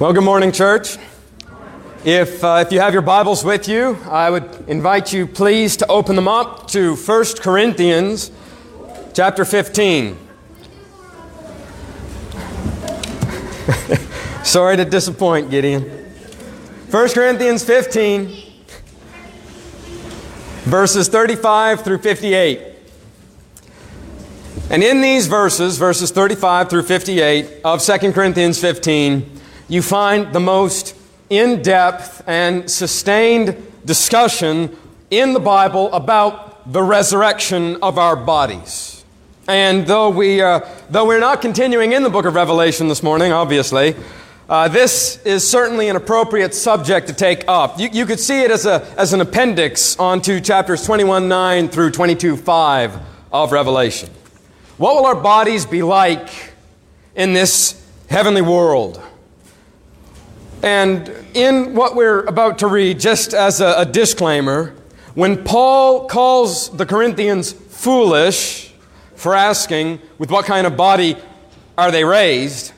Well, good morning, church. If, uh, if you have your Bibles with you, I would invite you, please, to open them up to 1 Corinthians chapter 15. Sorry to disappoint, Gideon. 1 Corinthians 15, verses 35 through 58. And in these verses, verses 35 through 58 of 2 Corinthians 15, you find the most in depth and sustained discussion in the Bible about the resurrection of our bodies. And though, we, uh, though we're not continuing in the book of Revelation this morning, obviously, uh, this is certainly an appropriate subject to take up. You, you could see it as, a, as an appendix onto chapters 21 9 through 22 5 of Revelation. What will our bodies be like in this heavenly world? And in what we're about to read, just as a, a, disclaimer, when Paul calls the Corinthians foolish for asking, with what kind of body are they raised,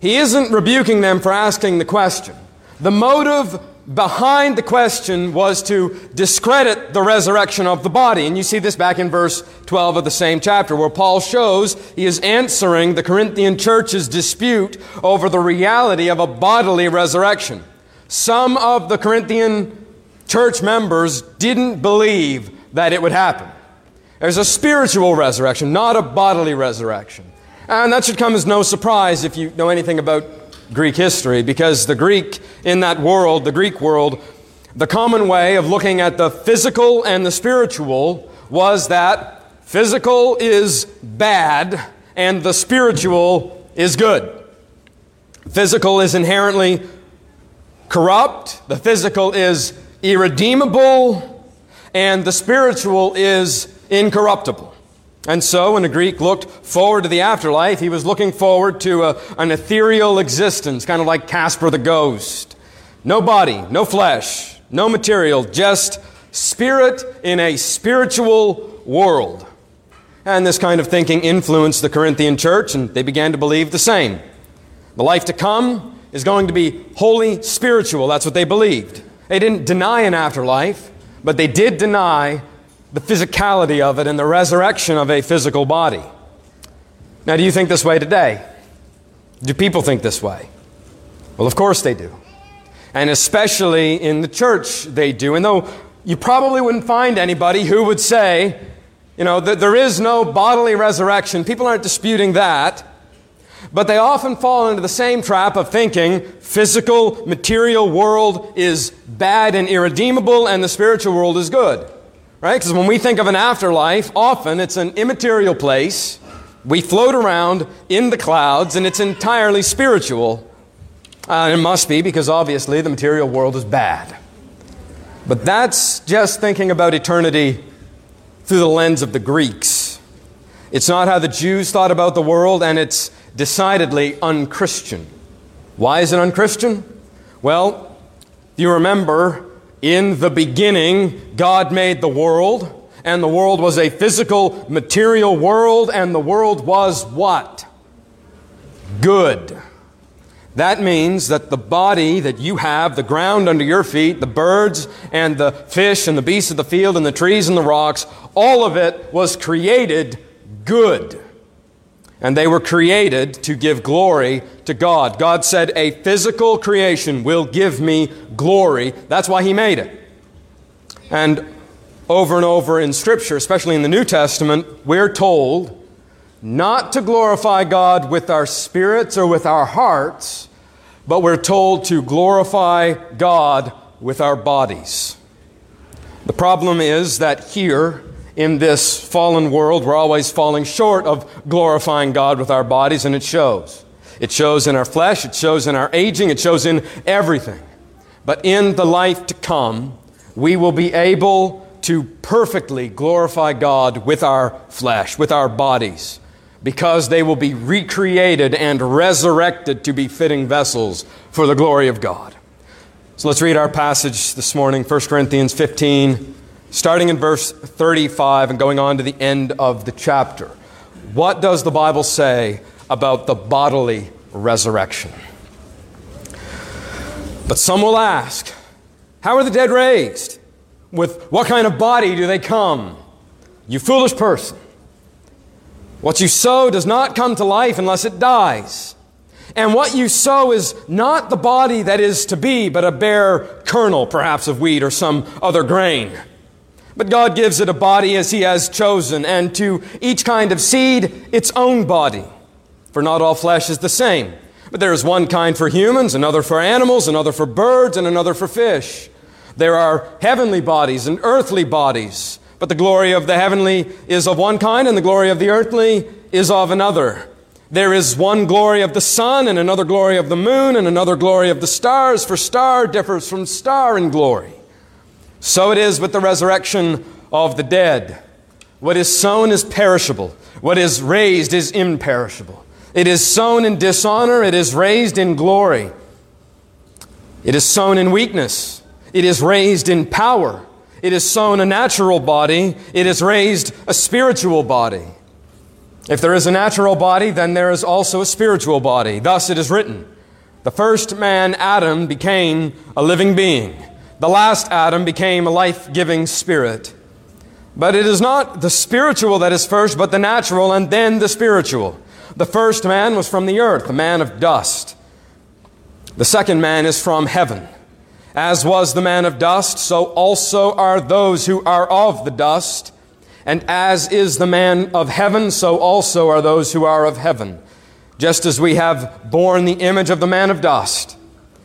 he isn't rebuking them for asking the question. The motive behind the question was to discredit the resurrection of the body. And you see this back in verse 12 of the same chapter, where Paul shows he is answering the Corinthian church's dispute over the reality of a bodily resurrection. Some of the Corinthian church members didn't believe that it would happen. There's a spiritual resurrection, not a bodily resurrection. And that should come as no surprise if you know anything about Greek history because the Greek in that world, the Greek world, the common way of looking at the physical and the spiritual was that physical is bad and the spiritual is good. Physical is inherently corrupt, the physical is irredeemable, and the spiritual is incorruptible. And so, when a Greek looked forward to the afterlife, he was looking forward to a, an ethereal existence, kind of like Casper the Ghost. No body, no flesh, no material, just spirit in a spiritual world. And this kind of thinking influenced the Corinthian church, and they began to believe the same. The life to come is going to be wholly spiritual. That's what they believed. They didn't deny an afterlife, but they did deny the physicality of it and the resurrection of a physical body. Now, do you think this way today? Do people think this way? Well, of course they do. And especially in the church, they do. And though you probably wouldn't find anybody who would say, you know, that there is no bodily resurrection, people aren't disputing that. But they often fall into the same trap of thinking physical, material world is bad and irredeemable and the spiritual world is good. Right? Because when we think of an afterlife, often it's an immaterial place. We float around in the clouds, and it's entirely spiritual. Uh, it must be because obviously the material world is bad. But that's just thinking about eternity through the lens of the Greeks. It's not how the Jews thought about the world, and it's decidedly unchristian. Why is it unchristian? Well, you remember, in the beginning, God made the world, and the world was a physical, material world, and the world was what? Good. That means that the body that you have, the ground under your feet, the birds and the fish and the beasts of the field and the trees and the rocks, all of it was created good. And they were created to give glory to God. God said, A physical creation will give me glory. That's why He made it. And over and over in Scripture, especially in the New Testament, we're told not to glorify God with our spirits or with our hearts, but we're told to glorify God with our bodies. The problem is that here, in this fallen world, we're always falling short of glorifying God with our bodies, and it shows. It shows in our flesh, it shows in our aging, it shows in everything. But in the life to come, we will be able to perfectly glorify God with our flesh, with our bodies, because they will be recreated and resurrected to be fitting vessels for the glory of God. So let's read our passage this morning, 1 Corinthians 15 starting in verse 35 and going on to the end of the chapter. What does the Bible say about the bodily resurrection? But some will ask, How are the dead raised? With what kind of body do they come? You foolish person. What you sow does not come to life unless it dies. And what you sow is not the body that is to be, but a bare kernel, perhaps of wheat or some other grain. But God gives it a body as He has chosen, and to each kind of seed its own body. For not all flesh is the same. But there is one kind for humans, another for animals, another for birds, and another for fish. There are heavenly bodies and earthly bodies, but the glory of the heavenly is of one kind, and the glory of the earthly is of another. There is one glory of the sun, and another glory of the moon, and another glory of the stars, for star differs from star in glory. So it is with the resurrection of the dead. What is sown is perishable, what is raised is imperishable. It is sown in dishonor, it is raised in glory. It is sown in weakness, it is raised in power. It is sown a natural body, it is raised a spiritual body. If there is a natural body, then there is also a spiritual body. Thus it is written The first man, Adam, became a living being. The last Adam became a life giving spirit. But it is not the spiritual that is first, but the natural, and then the spiritual. The first man was from the earth, a man of dust. The second man is from heaven. As was the man of dust, so also are those who are of the dust. And as is the man of heaven, so also are those who are of heaven. Just as we have borne the image of the man of dust,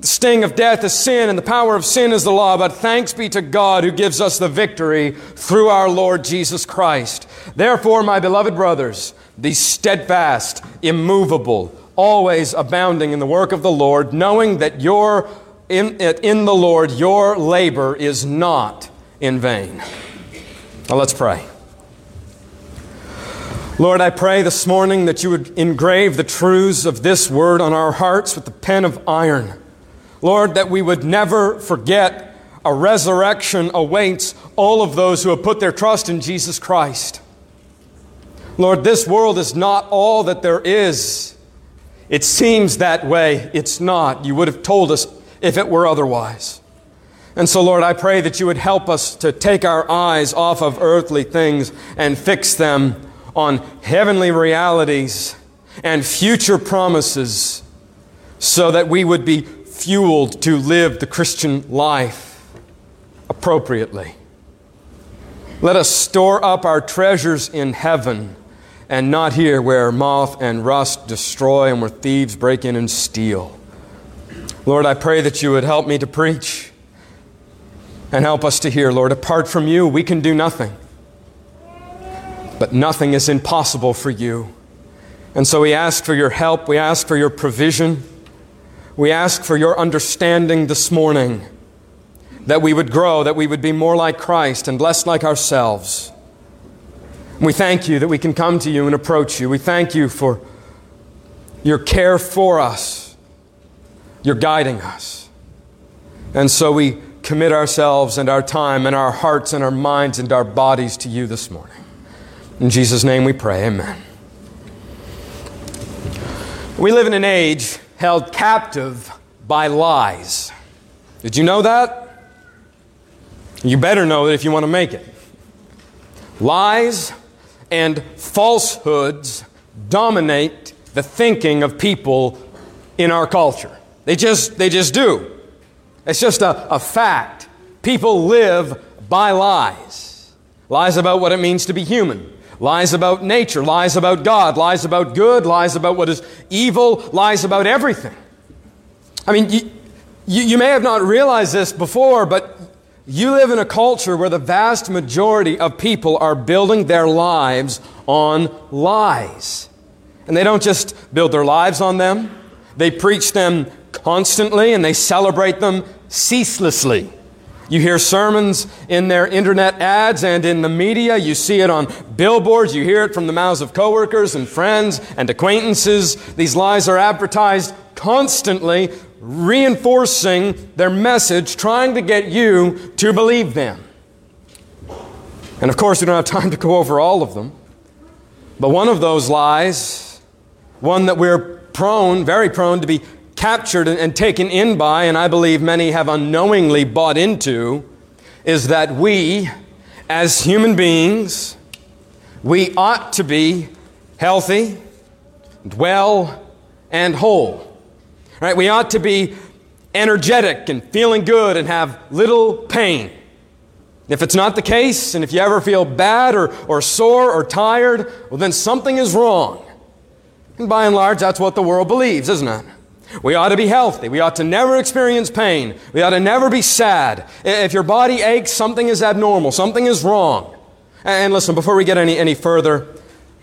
The sting of death is sin, and the power of sin is the law. But thanks be to God who gives us the victory through our Lord Jesus Christ. Therefore, my beloved brothers, be steadfast, immovable, always abounding in the work of the Lord, knowing that your in, in the Lord your labor is not in vain. Now let's pray. Lord, I pray this morning that you would engrave the truths of this word on our hearts with the pen of iron. Lord, that we would never forget a resurrection awaits all of those who have put their trust in Jesus Christ. Lord, this world is not all that there is. It seems that way. It's not. You would have told us if it were otherwise. And so, Lord, I pray that you would help us to take our eyes off of earthly things and fix them on heavenly realities and future promises so that we would be fueled to live the Christian life appropriately. Let us store up our treasures in heaven and not here where moth and rust destroy and where thieves break in and steal. Lord, I pray that you would help me to preach and help us to hear. Lord, apart from you, we can do nothing. But nothing is impossible for you. And so we ask for your help, we ask for your provision. We ask for your understanding this morning that we would grow, that we would be more like Christ and less like ourselves. We thank you that we can come to you and approach you. We thank you for your care for us, your guiding us. And so we commit ourselves and our time and our hearts and our minds and our bodies to you this morning. In Jesus' name we pray, amen. We live in an age held captive by lies. Did you know that? You better know it if you want to make it. Lies and falsehoods dominate the thinking of people in our culture. They just, they just do. It's just a, a fact. People live by lies. Lies about what it means to be human lies about nature, lies about God, lies about good, lies about what is evil, lies about everything. I mean, you, you, may have not realized this before, but you live in a culture where the vast majority of people are building their lives on lies. And they don't just build their lives on them, they preach them constantly and they celebrate them ceaselessly. You hear sermons in their internet ads and in the media. You see it on billboards. You hear it from the mouths of coworkers and friends and acquaintances. These lies are advertised constantly, reinforcing their message, trying to get you to believe them. And of course, we don't have time to go over all of them. But one of those lies, one that we're prone, very prone to be captured and taken in by, and I believe many have unknowingly bought into, is that we, as human beings, we ought to be healthy, and well, and whole. Right? We ought to be energetic and feeling good and have little pain. If it's not the case, and if you ever feel bad or, or sore or tired, well, then something is wrong. And by and large, that's what the world believes, isn't it? We ought to be healthy. We ought to never experience pain. We ought to never be sad. If your body aches, something is abnormal. Something is wrong. And listen, before we get any, any further,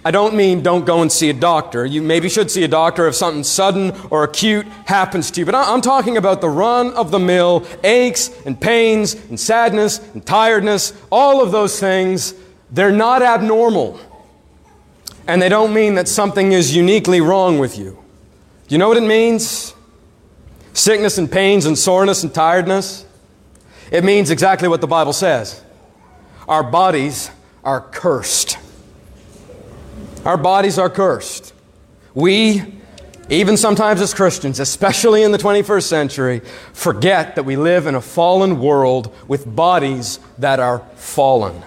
I don't mean don't go and see a doctor. You maybe should see a doctor if something sudden or acute happens to you. But I'm talking about the run of the mill aches and pains and sadness and tiredness, all of those things. They're not abnormal. And they don't mean that something is uniquely wrong with you. Do you know what it means? Sickness and pains and soreness and tiredness? It means exactly what the Bible says. Our bodies are cursed. Our bodies are cursed. We, even sometimes as Christians, especially in the 21st century, forget that we live in a fallen world with bodies that are fallen.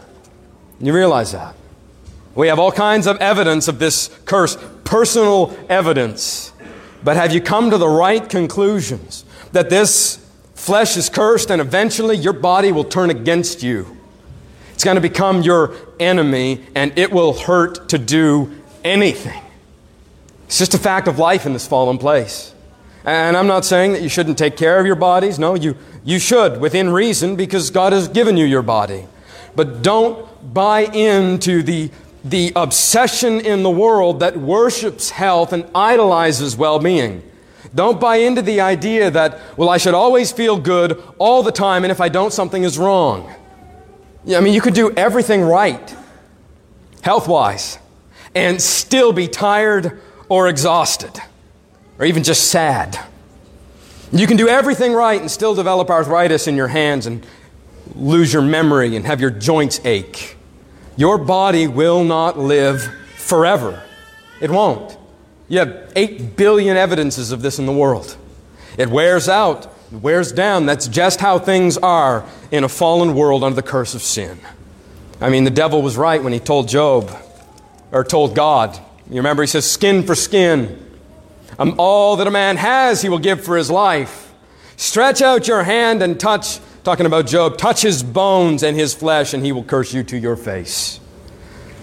You realize that? We have all kinds of evidence of this curse, personal evidence. But have you come to the right conclusions that this flesh is cursed and eventually your body will turn against you? It's going to become your enemy and it will hurt to do anything. It's just a fact of life in this fallen place. And I'm not saying that you shouldn't take care of your bodies. No, you, you should within reason because God has given you your body. But don't buy into the the obsession in the world that worships health and idolizes well being. Don't buy into the idea that, well, I should always feel good all the time, and if I don't, something is wrong. I mean, you could do everything right, health wise, and still be tired or exhausted, or even just sad. You can do everything right and still develop arthritis in your hands and lose your memory and have your joints ache. Your body will not live forever. It won't. You have 8 billion evidences of this in the world. It wears out, it wears down. That's just how things are in a fallen world under the curse of sin. I mean, the devil was right when he told Job, or told God. You remember, he says, skin for skin. Um, all that a man has, he will give for his life. Stretch out your hand and touch talking about Job, touch his bones and his flesh, and he will curse you to your face.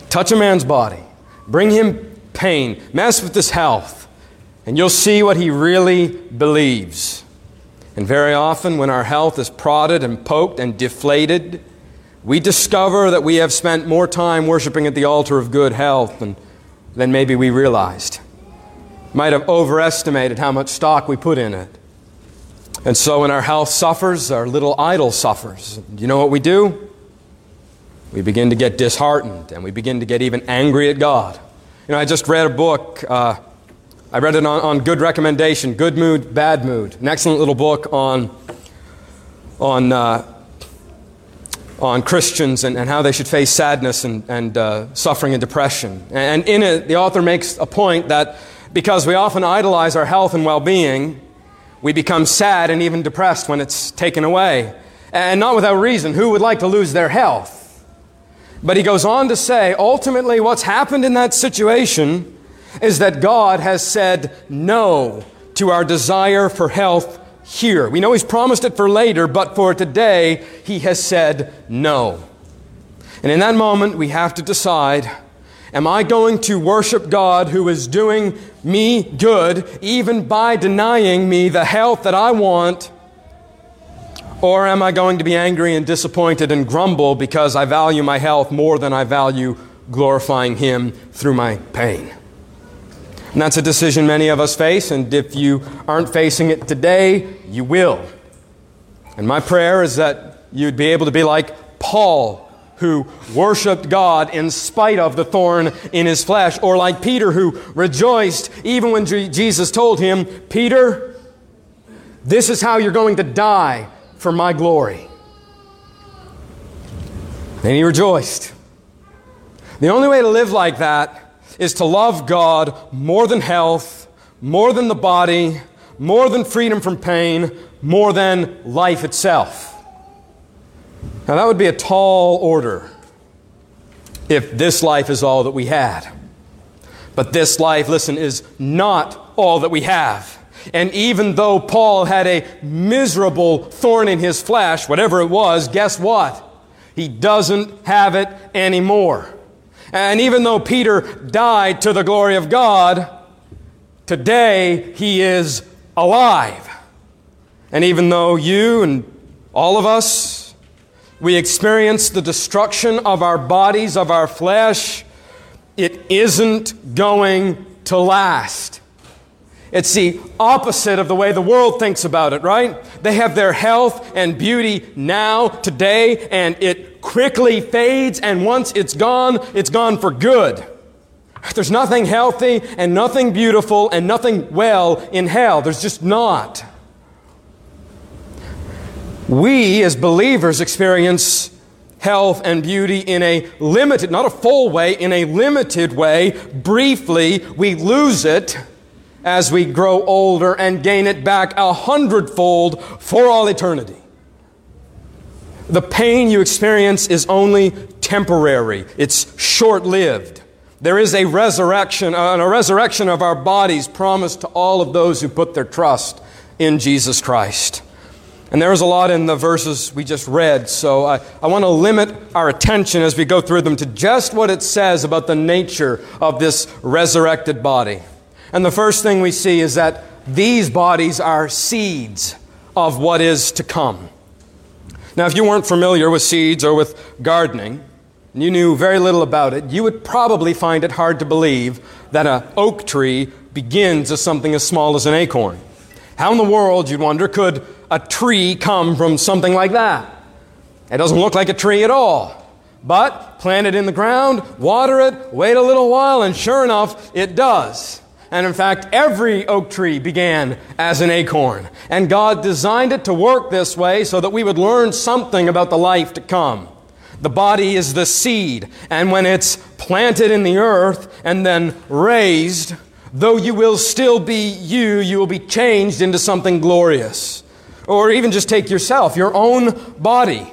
Touch a man's body, bring him pain, mess with his health, and you'll see what he really believes. And very often, when our health is prodded and poked and deflated, we discover that we have spent more time worshiping at the altar of good health than, than maybe we realized. Might have overestimated how much stock we put in it. And so when our health suffers, our little idol suffers. You know what we do? We begin to get disheartened and we begin to get even angry at God. You know, I just read a book. Uh, I read it on, on Good Recommendation, Good Mood, Bad Mood. An excellent little book on, on, uh, on Christians and, and how they should face sadness and, and uh, suffering and depression. And in it, the author makes a point that because we often idolize our health and well being, we become sad and even depressed when it's taken away. And not without reason. Who would like to lose their health? But he goes on to say ultimately, what's happened in that situation is that God has said no to our desire for health here. We know He's promised it for later, but for today, He has said no. And in that moment, we have to decide Am I going to worship God who is doing me good, even by denying me the health that I want? Or am I going to be angry and disappointed and grumble because I value my health more than I value glorifying Him through my pain? And that's a decision many of us face, and if you aren't facing it today, you will. And my prayer is that you'd be able to be like Paul, who worshiped God in spite of the thorn in his flesh, or like Peter, who rejoiced even when Jesus told him, Peter, this is how you're going to die for my glory. And he rejoiced. The only way to live like that is to love God more than health, more than the body, more than freedom from pain, more than life itself. Now, that would be a tall order if this life is all that we had. But this life, listen, is not all that we have. And even though Paul had a miserable thorn in his flesh, whatever it was, guess what? He doesn't have it anymore. And even though Peter died to the glory of God, today he is alive. And even though you and all of us, we experience the destruction of our bodies, of our flesh, it isn't going to last. It's the opposite of the way the world thinks about it, right? They have their health and beauty now, today, and it quickly fades, and once it's gone, it's gone for good. There's nothing healthy and nothing beautiful and nothing well in hell. There's just not. We, as believers, experience health and beauty in a limited, not a full way, in a limited way. Briefly, we lose it as we grow older and gain it back a hundredfold for all eternity. The pain you experience is only temporary, it's short lived. There is a resurrection, uh, a resurrection of our bodies promised to all of those who put their trust in Jesus Christ. And there is a lot in the verses we just read, so I, I want to limit our attention as we go through them to just what it says about the nature of this resurrected body. And the first thing we see is that these bodies are seeds of what is to come. Now, if you weren't familiar with seeds or with gardening, and you knew very little about it, you would probably find it hard to believe that an oak tree begins as something as small as an acorn. How in the world, you'd wonder, could a tree come from something like that? It doesn't look like a tree at all. But plant it in the ground, water it, wait a little while, and sure enough, it does. And in fact, every oak tree began as an acorn. And God designed it to work this way so that we would learn something about the life to come. The body is the seed, and when it's planted in the earth and then raised, though you will still be you, you will be changed into something glorious. Or even just take yourself, your own body.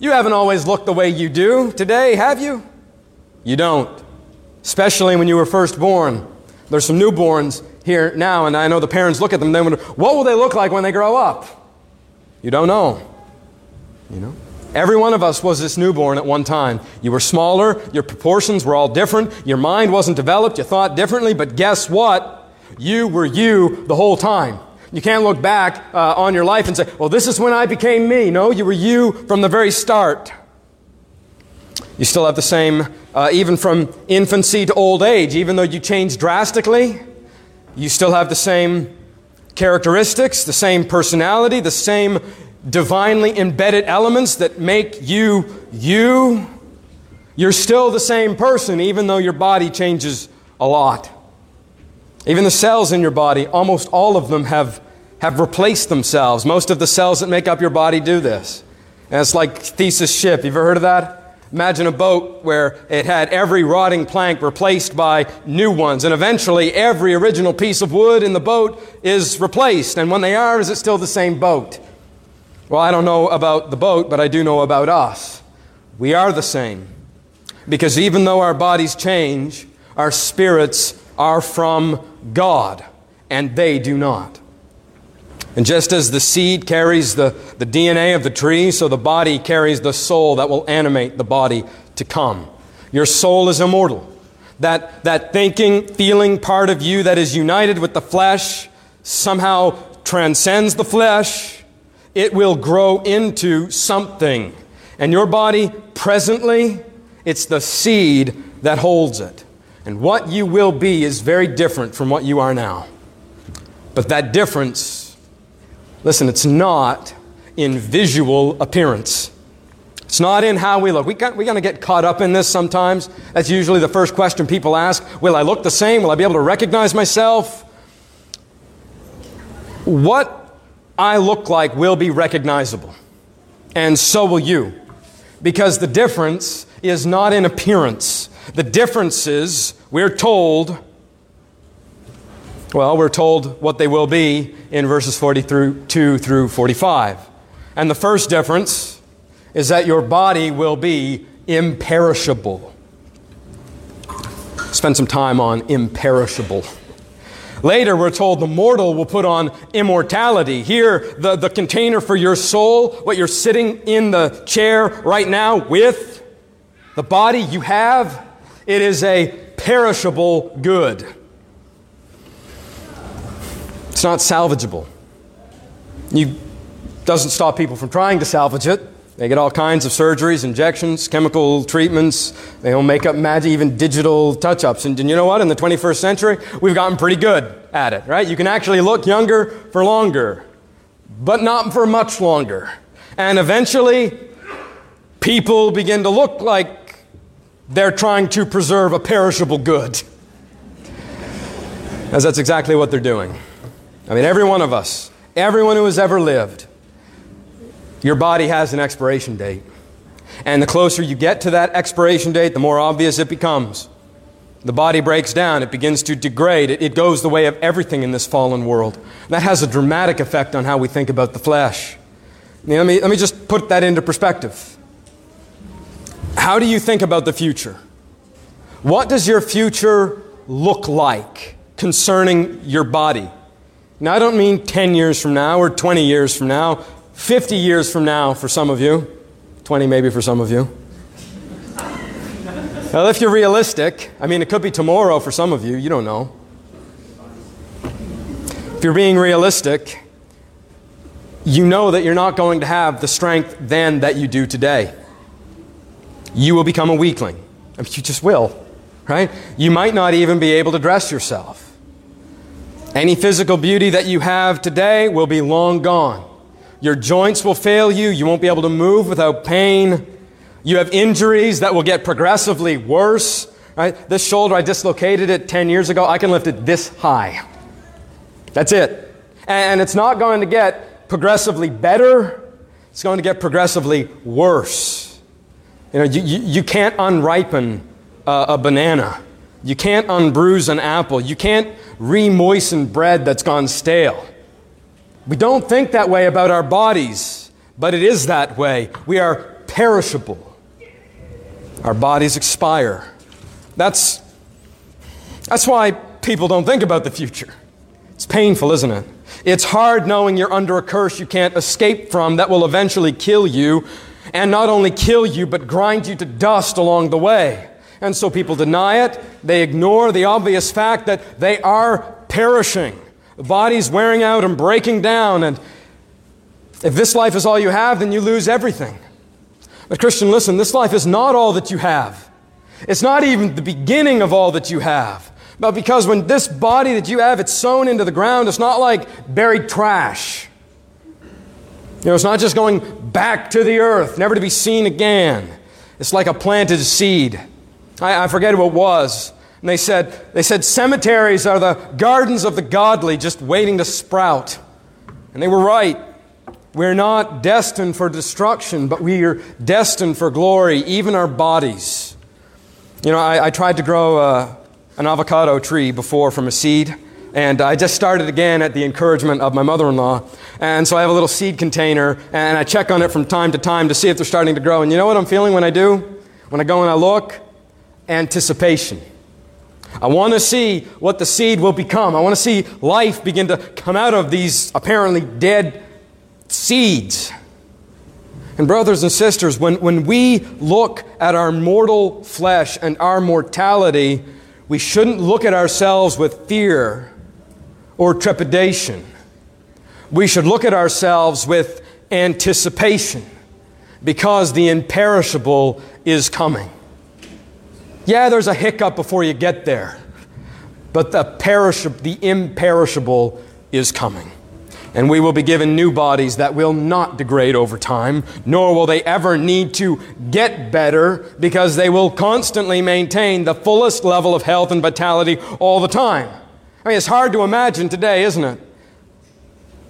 You haven't always looked the way you do today, have you? You don't. Especially when you were first born. There's some newborns here now, and I know the parents look at them and they wonder, what will they look like when they grow up? You don't know. You know? Every one of us was this newborn at one time. You were smaller, your proportions were all different, your mind wasn't developed, you thought differently, but guess what? You were you the whole time. You can't look back uh, on your life and say, well, this is when I became me. No, you were you from the very start. You still have the same, uh, even from infancy to old age, even though you change drastically, you still have the same characteristics, the same personality, the same divinely embedded elements that make you you. You're still the same person, even though your body changes a lot. Even the cells in your body, almost all of them have, have replaced themselves. Most of the cells that make up your body do this. And it's like Theseus ship. You ever heard of that? Imagine a boat where it had every rotting plank replaced by new ones, and eventually every original piece of wood in the boat is replaced. And when they are, is it still the same boat? Well, I don't know about the boat, but I do know about us. We are the same. Because even though our bodies change, our spirits are from God, and they do not. And just as the seed carries the, the DNA of the tree, so the body carries the soul that will animate the body to come. Your soul is immortal. that, that thinking, feeling part of you that is united with the flesh, somehow transcends the flesh, it will grow into something. And your body, presently, it's the seed that holds it. And what you will be is very different from what you are now. But that difference, listen, it's not in visual appearance. It's not in how we look. We're going to get caught up in this sometimes. That's usually the first question people ask Will I look the same? Will I be able to recognize myself? What I look like will be recognizable, and so will you. Because the difference is not in appearance. The difference is, we're told, well, we're told what they will be in verses 42 through 45. And the first difference is that your body will be imperishable. Spend some time on imperishable. Later, we're told the mortal will put on immortality. Here, the, the container for your soul, what you're sitting in the chair right now with, the body you have, it is a perishable good. It's not salvageable. You doesn't stop people from trying to salvage it. They get all kinds of surgeries, injections, chemical treatments. They don't make up magic, even digital touch ups. And, and you know what? In the 21st century, we've gotten pretty good at it, right? You can actually look younger for longer, but not for much longer. And eventually, people begin to look like they're trying to preserve a perishable good. As that's exactly what they're doing. I mean, every one of us, everyone who has ever lived, your body has an expiration date. And the closer you get to that expiration date, the more obvious it becomes. The body breaks down, it begins to degrade, it, goes the way of everything in this fallen world. That has a dramatic effect on how we think about the flesh. let, me, let me just put that into perspective. How do you think about the future? What does your future look like concerning your body? Now, I don't mean 10 years from now or 20 years from now, 50 years from now for some of you, 20 maybe for some of you. Well, if you're realistic, I mean, it could be tomorrow for some of you, you don't know. If you're being realistic, you know that you're not going to have the strength then that you do today. You will become a weakling. I mean, you just will, right? You might not even be able to dress yourself. Any physical beauty that you have today will be long gone. Your joints will fail you. You won't be able to move without pain. You have injuries that will get progressively worse. Right? This shoulder, I dislocated it 10 years ago. I can lift it this high. That's it. And it's not going to get progressively better. It's going to get progressively worse. You know, you, you, you can't unripen a banana. You can't unbruise an apple. You can't remoisten bread that's gone stale. We don't think that way about our bodies, but it is that way. We are perishable. Our bodies expire. That's, that's why people don't think about the future. It's painful, isn't it? It's hard knowing you're under a curse you can't escape from that will eventually kill you, and not only kill you, but grind you to dust along the way. And so people deny it, they ignore the obvious fact that they are perishing. The body's wearing out and breaking down, and if this life is all you have, then you lose everything. But, Christian, listen, this life is not all that you have. It's not even the beginning of all that you have. But because when this body that you have, it's sown into the ground, it's not like buried trash. You know, it's not just going back to the earth, never to be seen again. It's like a planted seed. I, I forget what it was. And they said, they said cemeteries are the gardens of the godly just waiting to sprout. And they were right. We're not destined for destruction, but we are destined for glory, even our bodies. You know, I, I tried to grow uh, an avocado tree before from a seed, and I just started again at the encouragement of my mother in law. And so I have a little seed container, and I check on it from time to time to see if they're starting to grow. And you know what I'm feeling when I do? When I go and I look? Anticipation. I want to see what the seed will become. I want to see life begin to come out of these apparently dead seeds. And, brothers and sisters, when, when we look at our mortal flesh and our mortality, we shouldn't look at ourselves with fear or trepidation. We should look at ourselves with anticipation because the imperishable is coming. Yeah, there's a hiccup before you get there, but the, perishable, the imperishable is coming. And we will be given new bodies that will not degrade over time, nor will they ever need to get better because they will constantly maintain the fullest level of health and vitality all the time. I mean, it's hard to imagine today, isn't it?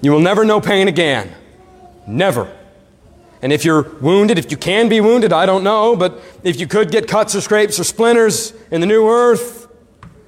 You will never know pain again. Never. And if you're wounded, if you can be wounded, I don't know, but if you could get cuts or scrapes or splinters in the new earth,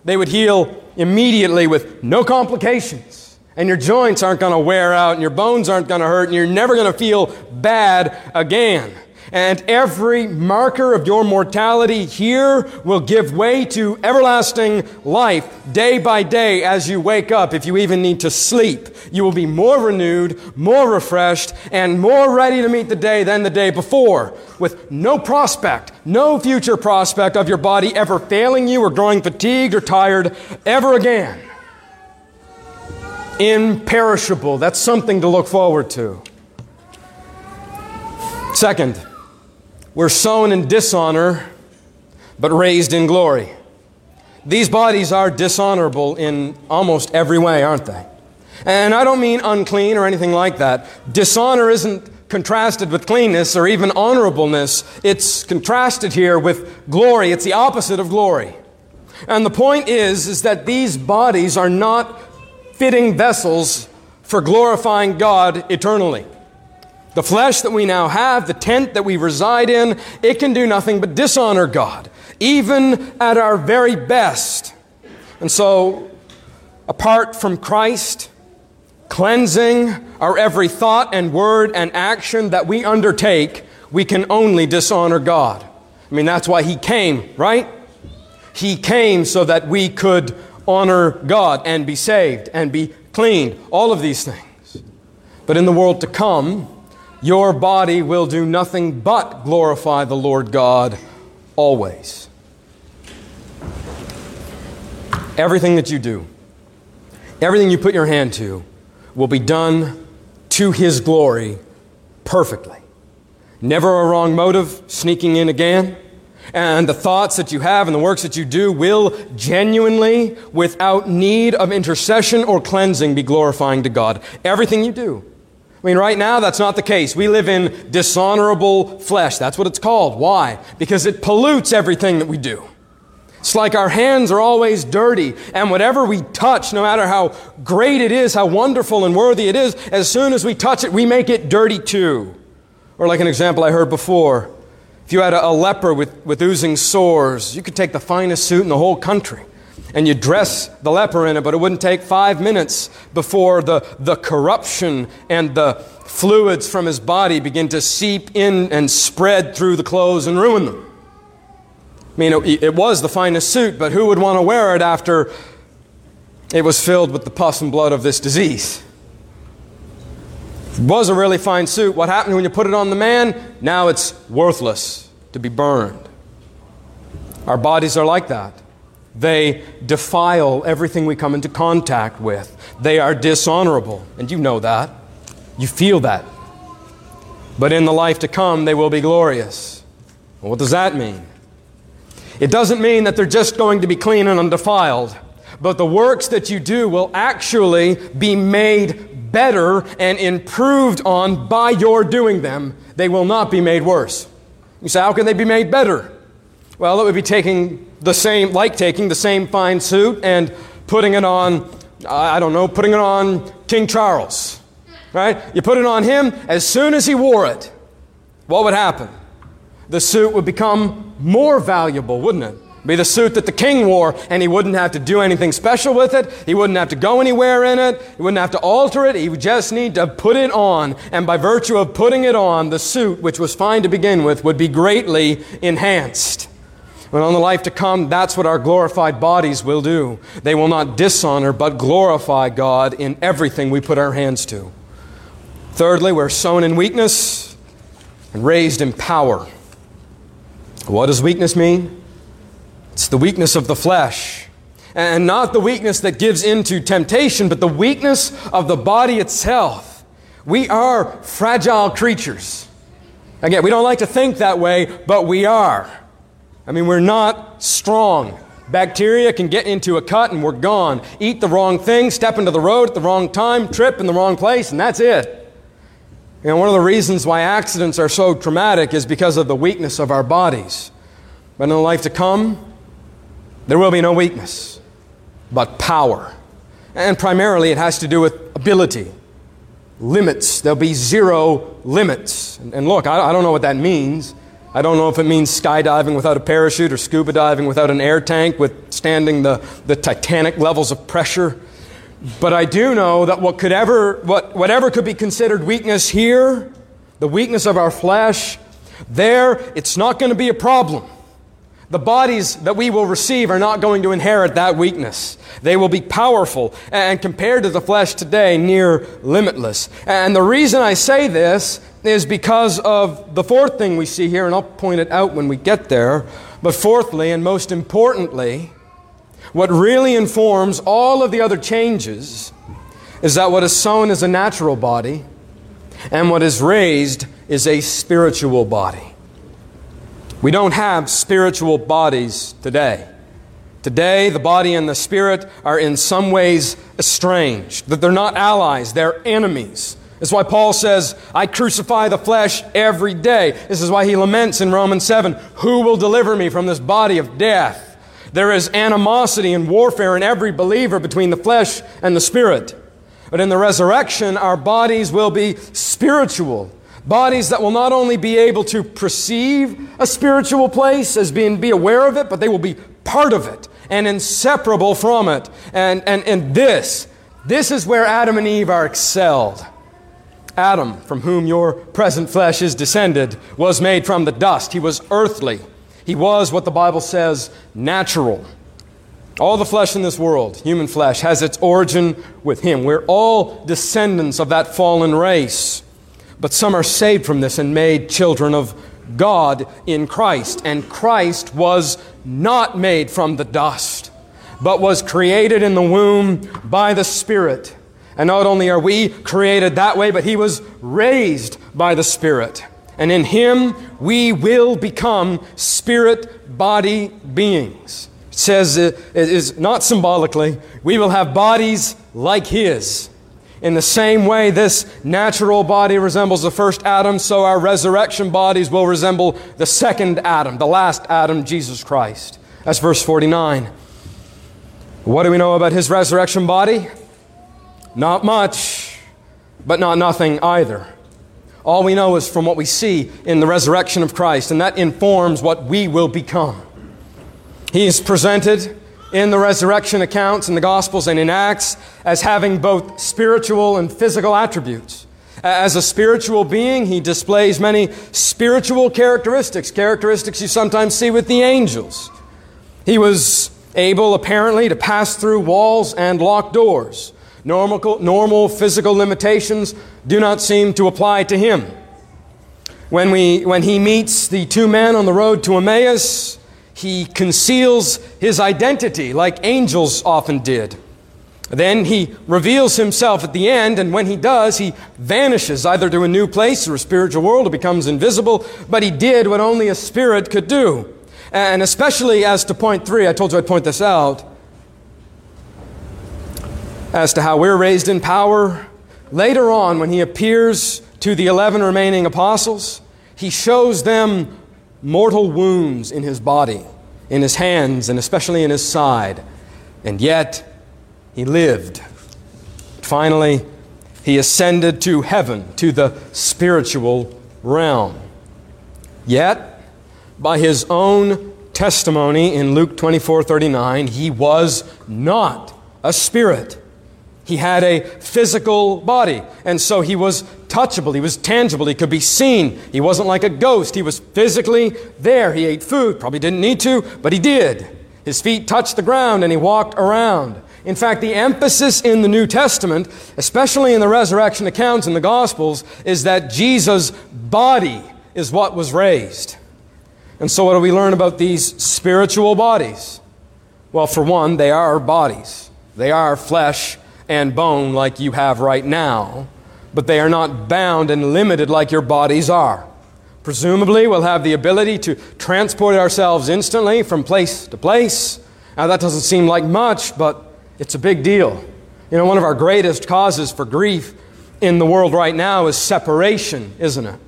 they would heal immediately with no complications. And your joints aren't going to wear out, and your bones aren't going to hurt, and you're never going to feel bad again. And every marker of your mortality here will give way to everlasting life day by day as you wake up. If you even need to sleep, you will be more renewed, more refreshed, and more ready to meet the day than the day before, with no prospect, no future prospect of your body ever failing you or growing fatigued or tired ever again. Imperishable. That's something to look forward to. Second, we're sown in dishonor, but raised in glory. These bodies are dishonorable in almost every way, aren't they? And I don't mean unclean or anything like that. Dishonor isn't contrasted with cleanness or even honorableness. It's contrasted here with glory. It's the opposite of glory. And the point is, is that these bodies are not fitting vessels for glorifying God eternally. The flesh that we now have, the tent that we reside in, it can do nothing but dishonor God, even at our very best. And so, apart from Christ, cleansing our every thought and word and action that we undertake, we can only dishonor God. I mean, that's why He came, right? He came so that we could honor God and be saved and be cleaned, all of these things. But in the world to come, your body will do nothing but glorify the Lord God always. Everything that you do, everything you put your hand to, will be done to His glory perfectly. Never a wrong motive sneaking in again. And the thoughts that you have and the works that you do will genuinely, without need of intercession or cleansing, be glorifying to God. Everything you do. I mean, right now, that's not the case. We live in dishonorable flesh. That's what it's called. Why? Because it pollutes everything that we do. It's like our hands are always dirty, and whatever we touch, no matter how great it is, how wonderful and worthy it is, as soon as we touch it, we make it dirty too. Or, like an example I heard before, if you had a, a leper with, with oozing sores, you could take the finest suit in the whole country and you dress the leper in it, but it wouldn't take five minutes before the, the corruption and the fluids from his body begin to seep in and spread through the clothes and ruin them. I mean, it, it was the finest suit, but who would want to wear it after it was filled with the pus and blood of this disease? It was a really fine suit. What happened when you put it on the man? Now it's worthless to be burned. Our bodies are like that. They defile everything we come into contact with. They are dishonorable, and you know that. You feel that. But in the life to come, they will be glorious. Well, what does that mean? It doesn't mean that they're just going to be clean and undefiled, but the works that you do will actually be made better and improved on by your doing them. They will not be made worse. You say, how can they be made better? Well, it would be taking the same, like taking the same fine suit and putting it on, I don't know, putting it on King Charles. Right? You put it on him, as soon as he wore it, what would happen? The suit would become more valuable, wouldn't it? Be the suit that the king wore, and he wouldn't have to do anything special with it. He wouldn't have to go anywhere in it. He wouldn't have to alter it. He would just need to put it on. And by virtue of putting it on, the suit, which was fine to begin with, would be greatly enhanced. But on the life to come, that's what our glorified bodies will do. They will not dishonor, but glorify God in everything we put our hands to. Thirdly, we're sown in weakness and raised in power. What does weakness mean? It's the weakness of the flesh. And not the weakness that gives into temptation, but the weakness of the body itself. We are fragile creatures. Again, we don't like to think that way, but we are. I mean, we're not strong. Bacteria can get into a cut and we're gone. Eat the wrong thing, step into the road at the wrong time, trip in the wrong place, and that's it. You know, one of the reasons why accidents are so traumatic is because of the weakness of our bodies. But in the life to come, there will be no weakness, but power. And primarily it has to do with ability, limits. There'll be zero limits. And, look, I, don't know what that means. I don't know if it means skydiving without a parachute or scuba diving without an air tank, withstanding the, the titanic levels of pressure. But I do know that what could ever, what, whatever could be considered weakness here, the weakness of our flesh, there, it's not going to be a problem. The bodies that we will receive are not going to inherit that weakness. They will be powerful and compared to the flesh today, near limitless. And the reason I say this is because of the fourth thing we see here, and I'll point it out when we get there. But fourthly, and most importantly, what really informs all of the other changes is that what is sown is a natural body, and what is raised is a spiritual body. We don't have spiritual bodies today. Today, the body and the spirit are in some ways estranged, that they're not allies, they're enemies. That's why Paul says, I crucify the flesh every day. This is why he laments in Romans 7 Who will deliver me from this body of death? There is animosity and warfare in every believer between the flesh and the spirit. But in the resurrection, our bodies will be spiritual. Bodies that will not only be able to perceive a spiritual place as being be aware of it, but they will be part of it and inseparable from it. And, and, and this, this is where Adam and Eve are excelled. Adam, from whom your present flesh is descended, was made from the dust. He was earthly. He was what the Bible says natural. All the flesh in this world, human flesh, has its origin with him. We're all descendants of that fallen race. But some are saved from this and made children of God in Christ. And Christ was not made from the dust, but was created in the womb by the Spirit. And not only are we created that way, but he was raised by the Spirit. And in him we will become spirit body beings. It says uh, it is not symbolically, we will have bodies like his. In the same way, this natural body resembles the first Adam, so our resurrection bodies will resemble the second Adam, the last Adam, Jesus Christ. That's verse 49. What do we know about his resurrection body? Not much, but not nothing either. All we know is from what we see in the resurrection of Christ, and that informs what we will become. He is presented in the resurrection accounts in the Gospels and in Acts as having both spiritual and physical attributes. As a spiritual being, he displays many spiritual characteristics, characteristics you sometimes see with the angels. He was able, apparently, to pass through walls and lock doors. Normal, normal physical limitations do not seem to apply to him. When, we, when he meets the two men on the road to Emmaus, he conceals his identity like angels often did. Then he reveals himself at the end, and when he does, he vanishes either to a new place or a spiritual world or becomes invisible. But he did what only a spirit could do. And especially as to point three, I told you I'd point this out. As to how we're raised in power, later on, when he appears to the 11 remaining apostles, he shows them mortal wounds in his body, in his hands, and especially in his side. And yet, he lived. Finally, he ascended to heaven, to the spiritual realm. Yet, by his own testimony in Luke 24 39, he was not a spirit. He had a physical body, and so he was touchable, he was tangible, he could be seen. He wasn't like a ghost, he was physically there. He ate food, probably didn't need to, but he did. His feet touched the ground and he walked around. In fact, the emphasis in the New Testament, especially in the resurrection accounts in the Gospels, is that Jesus' body is what was raised. And so, what do we learn about these spiritual bodies? Well, for one, they are bodies. They are flesh and bone like you have right now, but they are not bound and limited like your bodies are. Presumably, we'll have the ability to transport ourselves instantly from place to place. Now, that doesn't seem like much, but it's a big deal. You know, one of our greatest causes for grief in the world right now is separation, isn't it?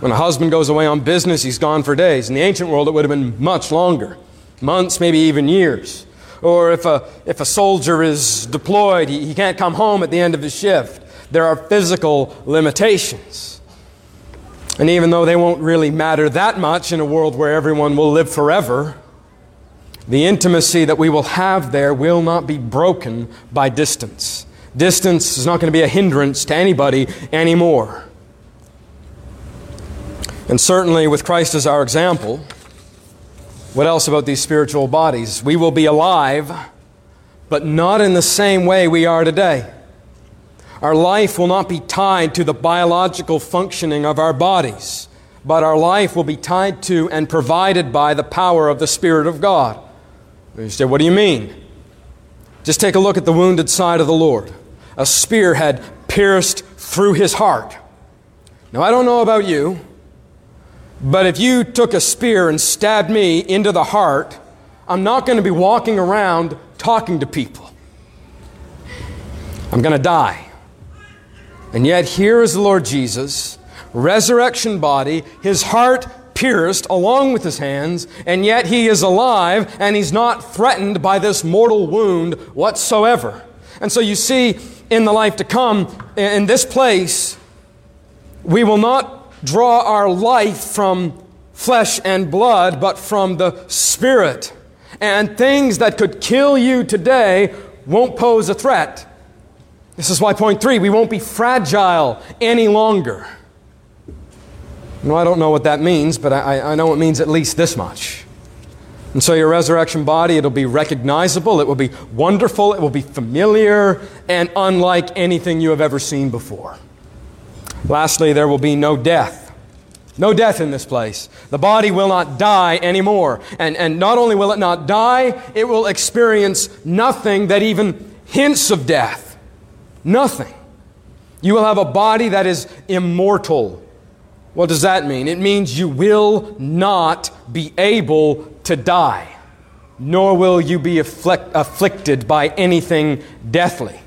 When a husband goes away on business, he's gone for days. In the ancient world, it would have been much longer months, maybe even years. Or if a, if a soldier is deployed, he, he can't come home at the end of his shift. There are physical limitations. And even though they won't really matter that much in a world where everyone will live forever, the intimacy that we will have there will not be broken by distance. Distance is not going to be a hindrance to anybody anymore. And certainly, with Christ as our example, what else about these spiritual bodies? We will be alive, but not in the same way we are today. Our life will not be tied to the biological functioning of our bodies, but our life will be tied to and provided by the power of the Spirit of God. You say, what do you mean? Just take a look at the wounded side of the Lord. A spear had pierced through his heart. Now, I don't know about you, but if you took a spear and stabbed me into the heart, I'm not going to be walking around talking to people. I'm going to die. And yet, here is the Lord Jesus, resurrection body, his heart pierced along with his hands, and yet he is alive and he's not threatened by this mortal wound whatsoever. And so you see, in the life to come, in this place, we will not draw our life from flesh and blood, but from the Spirit. And things that could kill you today won't pose a threat this is why, point three, we won't be fragile any longer. No, I don't know what that means, but I, I know it means at least this much. And so, your resurrection body, it'll be recognizable, it will be wonderful, it will be familiar, and unlike anything you have ever seen before. Lastly, there will be no death. No death in this place. The body will not die anymore. And, and not only will it not die, it will experience nothing that even hints of death. Nothing. You will have a body that is immortal. What does that mean? It means you will not be able to die, nor will you be afflict- afflicted by anything deathly.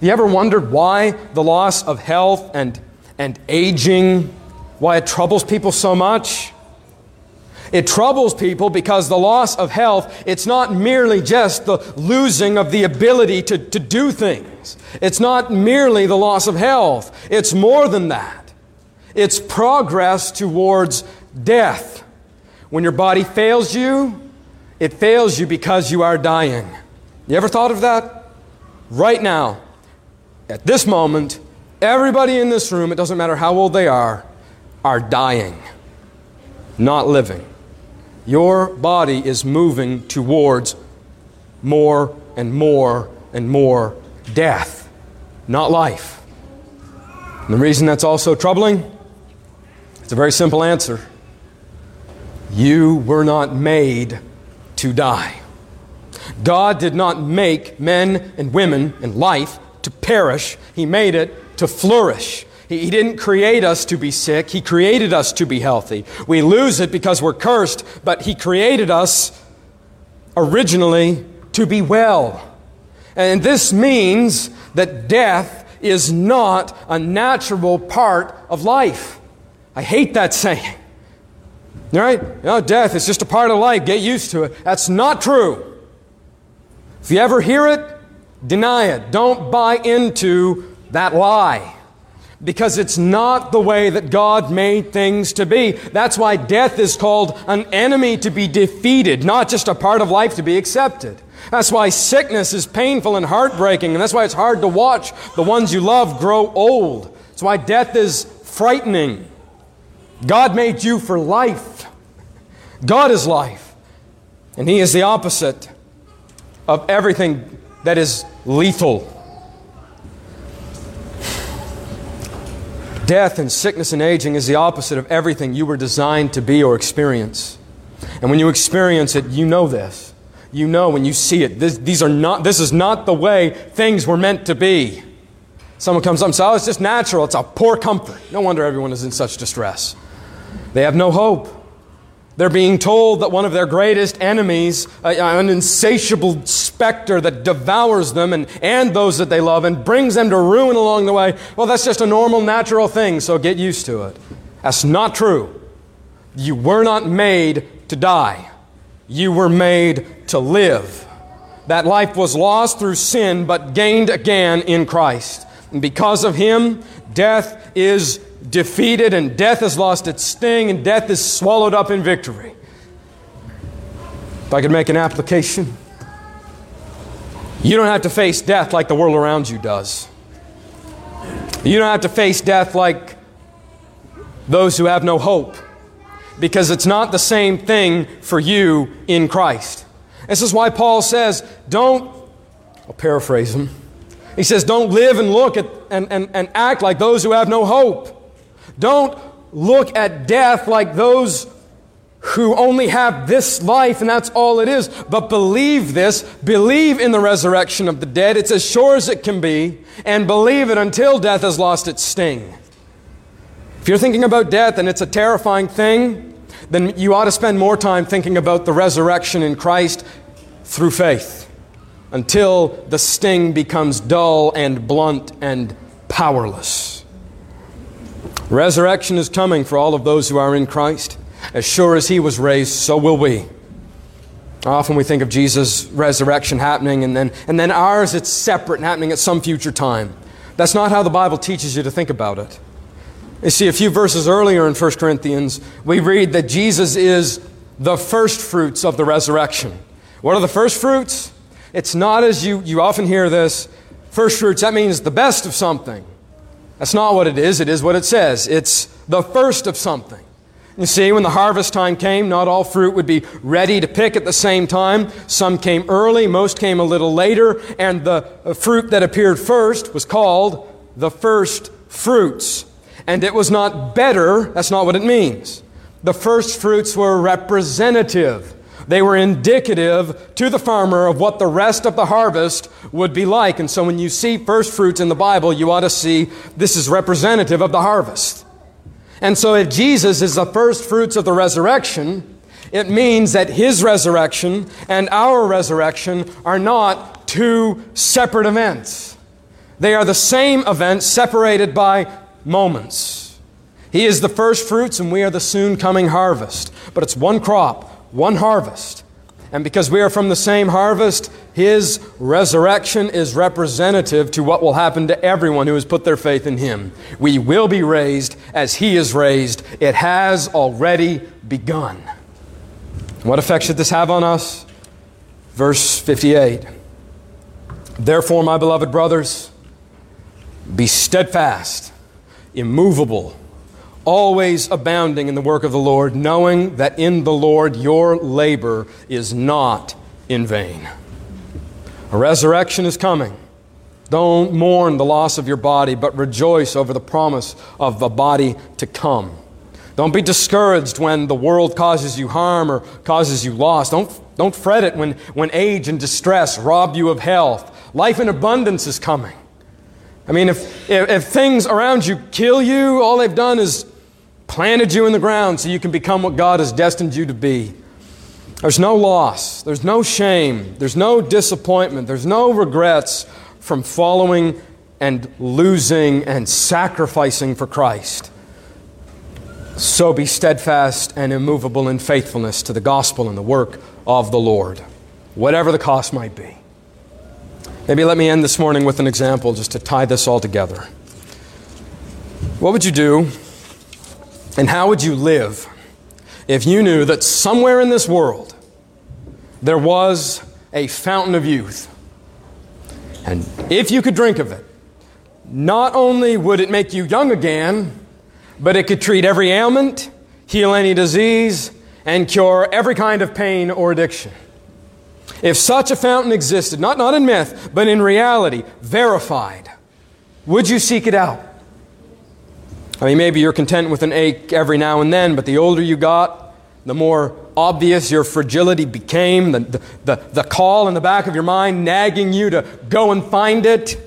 You ever wondered why the loss of health and, and aging, why it troubles people so much? It troubles people because the loss of health, it's not merely just the losing of the ability to, to do things. It's not merely the loss of health. It's more than that. It's progress towards death. When your body fails you, it fails you because you are dying. You ever thought of that? Right now, at this moment, everybody in this room, it doesn't matter how old they are, are dying, not living. Your body is moving towards more and more and more death, not life. And the reason that's also troubling? It's a very simple answer. You were not made to die. God did not make men and women and life to perish, He made it to flourish. He didn't create us to be sick. He created us to be healthy. We lose it because we're cursed, but He created us originally to be well. And this means that death is not a natural part of life. I hate that saying. All right? You know, death is just a part of life. Get used to it. That's not true. If you ever hear it, deny it. Don't buy into that lie because it's not the way that God made things to be. That's why death is called an enemy to be defeated, not just a part of life to be accepted. That's why sickness is painful and heartbreaking, and that's why it's hard to watch the ones you love grow old. That's why death is frightening. God made you for life. God is life, and He is the opposite of everything that is lethal. Death and sickness and aging is the opposite of everything you were designed to be or experience. And when you experience it, you know this. You know when you see it. This, these are not, this is not the way things were meant to be. Someone comes up and says, Oh, it's just natural. It's a poor comfort. No wonder everyone is in such distress. They have no hope. They're being told that one of their greatest enemies, an insatiable specter that devours them and, and those that they love and brings them to ruin along the way, well, that's just a normal, natural thing, so get used to it. That's not true. You were not made to die, you were made to live. That life was lost through sin, but gained again in Christ. And because of Him, death is defeated, and death has lost its sting, and death is swallowed up in victory. If I could make an application, you don't have to face death like the world around you does. You don't have to face death like those who have no hope, because it's not the same thing for you in Christ. This is why Paul says, don't, I'll paraphrase him. He says, don't live and look at and, and, and act like those who have no hope. Don't look at death like those who only have this life and that's all it is. But believe this, believe in the resurrection of the dead. It's as sure as it can be, and believe it until death has lost its sting. If you're thinking about death and it's a terrifying thing, then you ought to spend more time thinking about the resurrection in Christ through faith until the sting becomes dull and blunt and powerless. Resurrection is coming for all of those who are in Christ. As sure as He was raised, so will we. Often we think of Jesus' resurrection happening, and then, and then ours, it's separate and happening at some future time. That's not how the Bible teaches you to think about it. You see, a few verses earlier in 1 Corinthians, we read that Jesus is the first fruits of the resurrection. What are the first fruits? It's not as you, you often hear this first fruits, that means the best of something. That's not what it is. It is what it says. It's the first of something. You see, when the harvest time came, not all fruit would be ready to pick at the same time. Some came early, most came a little later, and the fruit that appeared first was called the first fruits. And it was not better, that's not what it means. The first fruits were representative they were indicative to the farmer of what the rest of the harvest would be like. And so when you see first fruits in the Bible, you ought to see this is representative of the harvest. And so if Jesus is the first fruits of the resurrection, it means that his resurrection and our resurrection are not two separate events. They are the same event separated by moments. He is the first fruits and we are the soon coming harvest. But it's one crop, one harvest. And because we are from the same harvest, his resurrection is representative to what will happen to everyone who has put their faith in him. We will be raised as he is raised. It has already begun. What effect should this have on us? Verse 58. Therefore, my beloved brothers, be steadfast, immovable always abounding in the work of the Lord, knowing that in the Lord your labor is not in vain. A resurrection is coming. Don't mourn the loss of your body, but rejoice over the promise of the body to come. Don't be discouraged when the world causes you harm or causes you loss. Don't, don't fret it when, when age and distress rob you of health. Life in abundance is coming. I mean, if, if, if, things around you kill you, all they've done is planted you in the ground so you can become what God has destined you to be. There's no loss, there's no shame, there's no disappointment, there's no regrets from following and losing and sacrificing for Christ. So be steadfast and immovable in faithfulness to the gospel and the work of the Lord, whatever the cost might be. Maybe let me end this morning with an example just to tie this all together. What would you do and how would you live if you knew that somewhere in this world there was a fountain of youth? And if you could drink of it, not only would it make you young again, but it could treat every ailment, heal any disease, and cure every kind of pain or addiction. If such a fountain existed, not, not in myth, but in reality, verified, would you seek it out? I mean, maybe you're content with an ache every now and then, but the older you got, the more obvious your fragility became, the, the, the, the, call in the back of your mind nagging you to go and find it,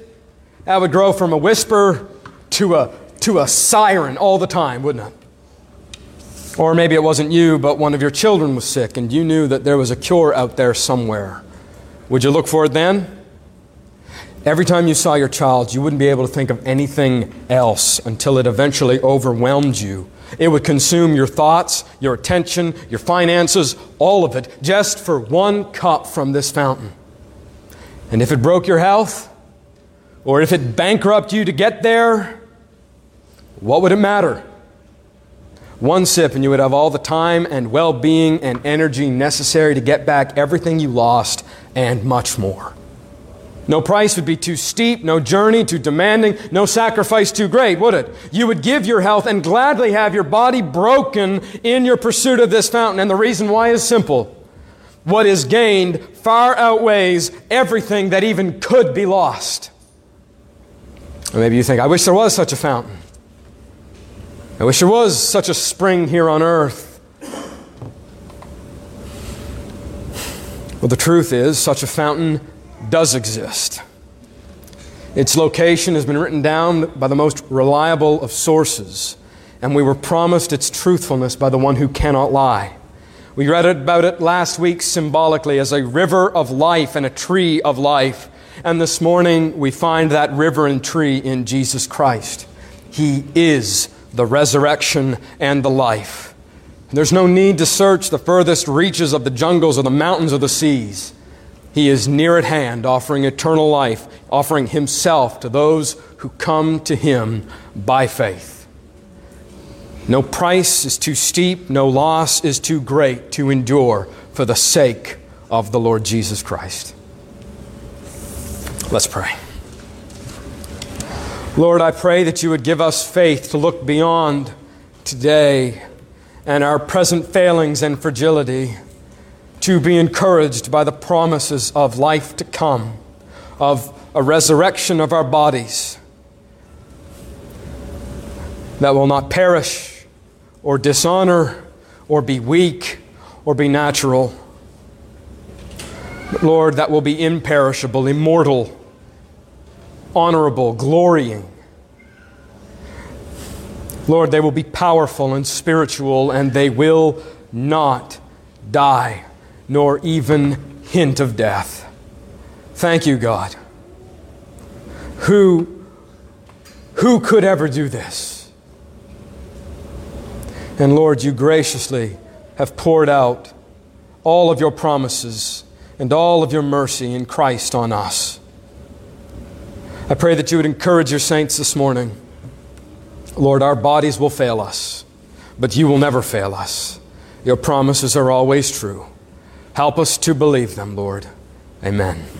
that would grow from a whisper to a, to a siren all the time, wouldn't it? Or maybe it wasn't you, but one of your children was sick and you knew that there was a cure out there somewhere. Would you look for it then? Every time you saw your child, you wouldn't be able to think of anything else until it eventually overwhelmed you. It would consume your thoughts, your attention, your finances, all of it, just for one cup from this fountain. And if it broke your health, or if it bankrupted you to get there, what would it matter? One sip, and you would have all the time and well being and energy necessary to get back everything you lost and much more. No price would be too steep, no journey too demanding, no sacrifice too great, would it? You would give your health and gladly have your body broken in your pursuit of this fountain. And the reason why is simple. What is gained far outweighs everything that even could be lost. Or maybe you think, I wish there was such a fountain. I wish there was such a spring here on earth. Well, the truth is, such a fountain does exist. Its location has been written down by the most reliable of sources, and we were promised its truthfulness by the one who cannot lie. We read about it last week symbolically as a river of life and a tree of life. And this morning we find that river and tree in Jesus Christ. He is the resurrection and the life. there's no need to search the furthest reaches of the jungles or the mountains or the seas. He is near at hand, offering eternal life, offering Himself to those who come to Him by faith. No price is too steep, no loss is too great to endure for the sake of the Lord Jesus Christ. Let's pray. Lord, I pray that you would give us faith to look beyond today and our present failings and fragility to be encouraged by the promises of life to come, of a resurrection of our bodies that will not perish or dishonor or be weak or be natural. But Lord, that will be imperishable, immortal, honorable, glorying. Lord, they will be powerful and spiritual, and they will not die nor even hint of death. Thank you, God. Who, who could ever do this? And Lord, you graciously have poured out all of your promises and all of your mercy in Christ on us. I pray that you would encourage your saints this morning. Lord, our bodies will fail us, but you will never fail us. Your promises are always true. Help us to believe them, Lord. Amen.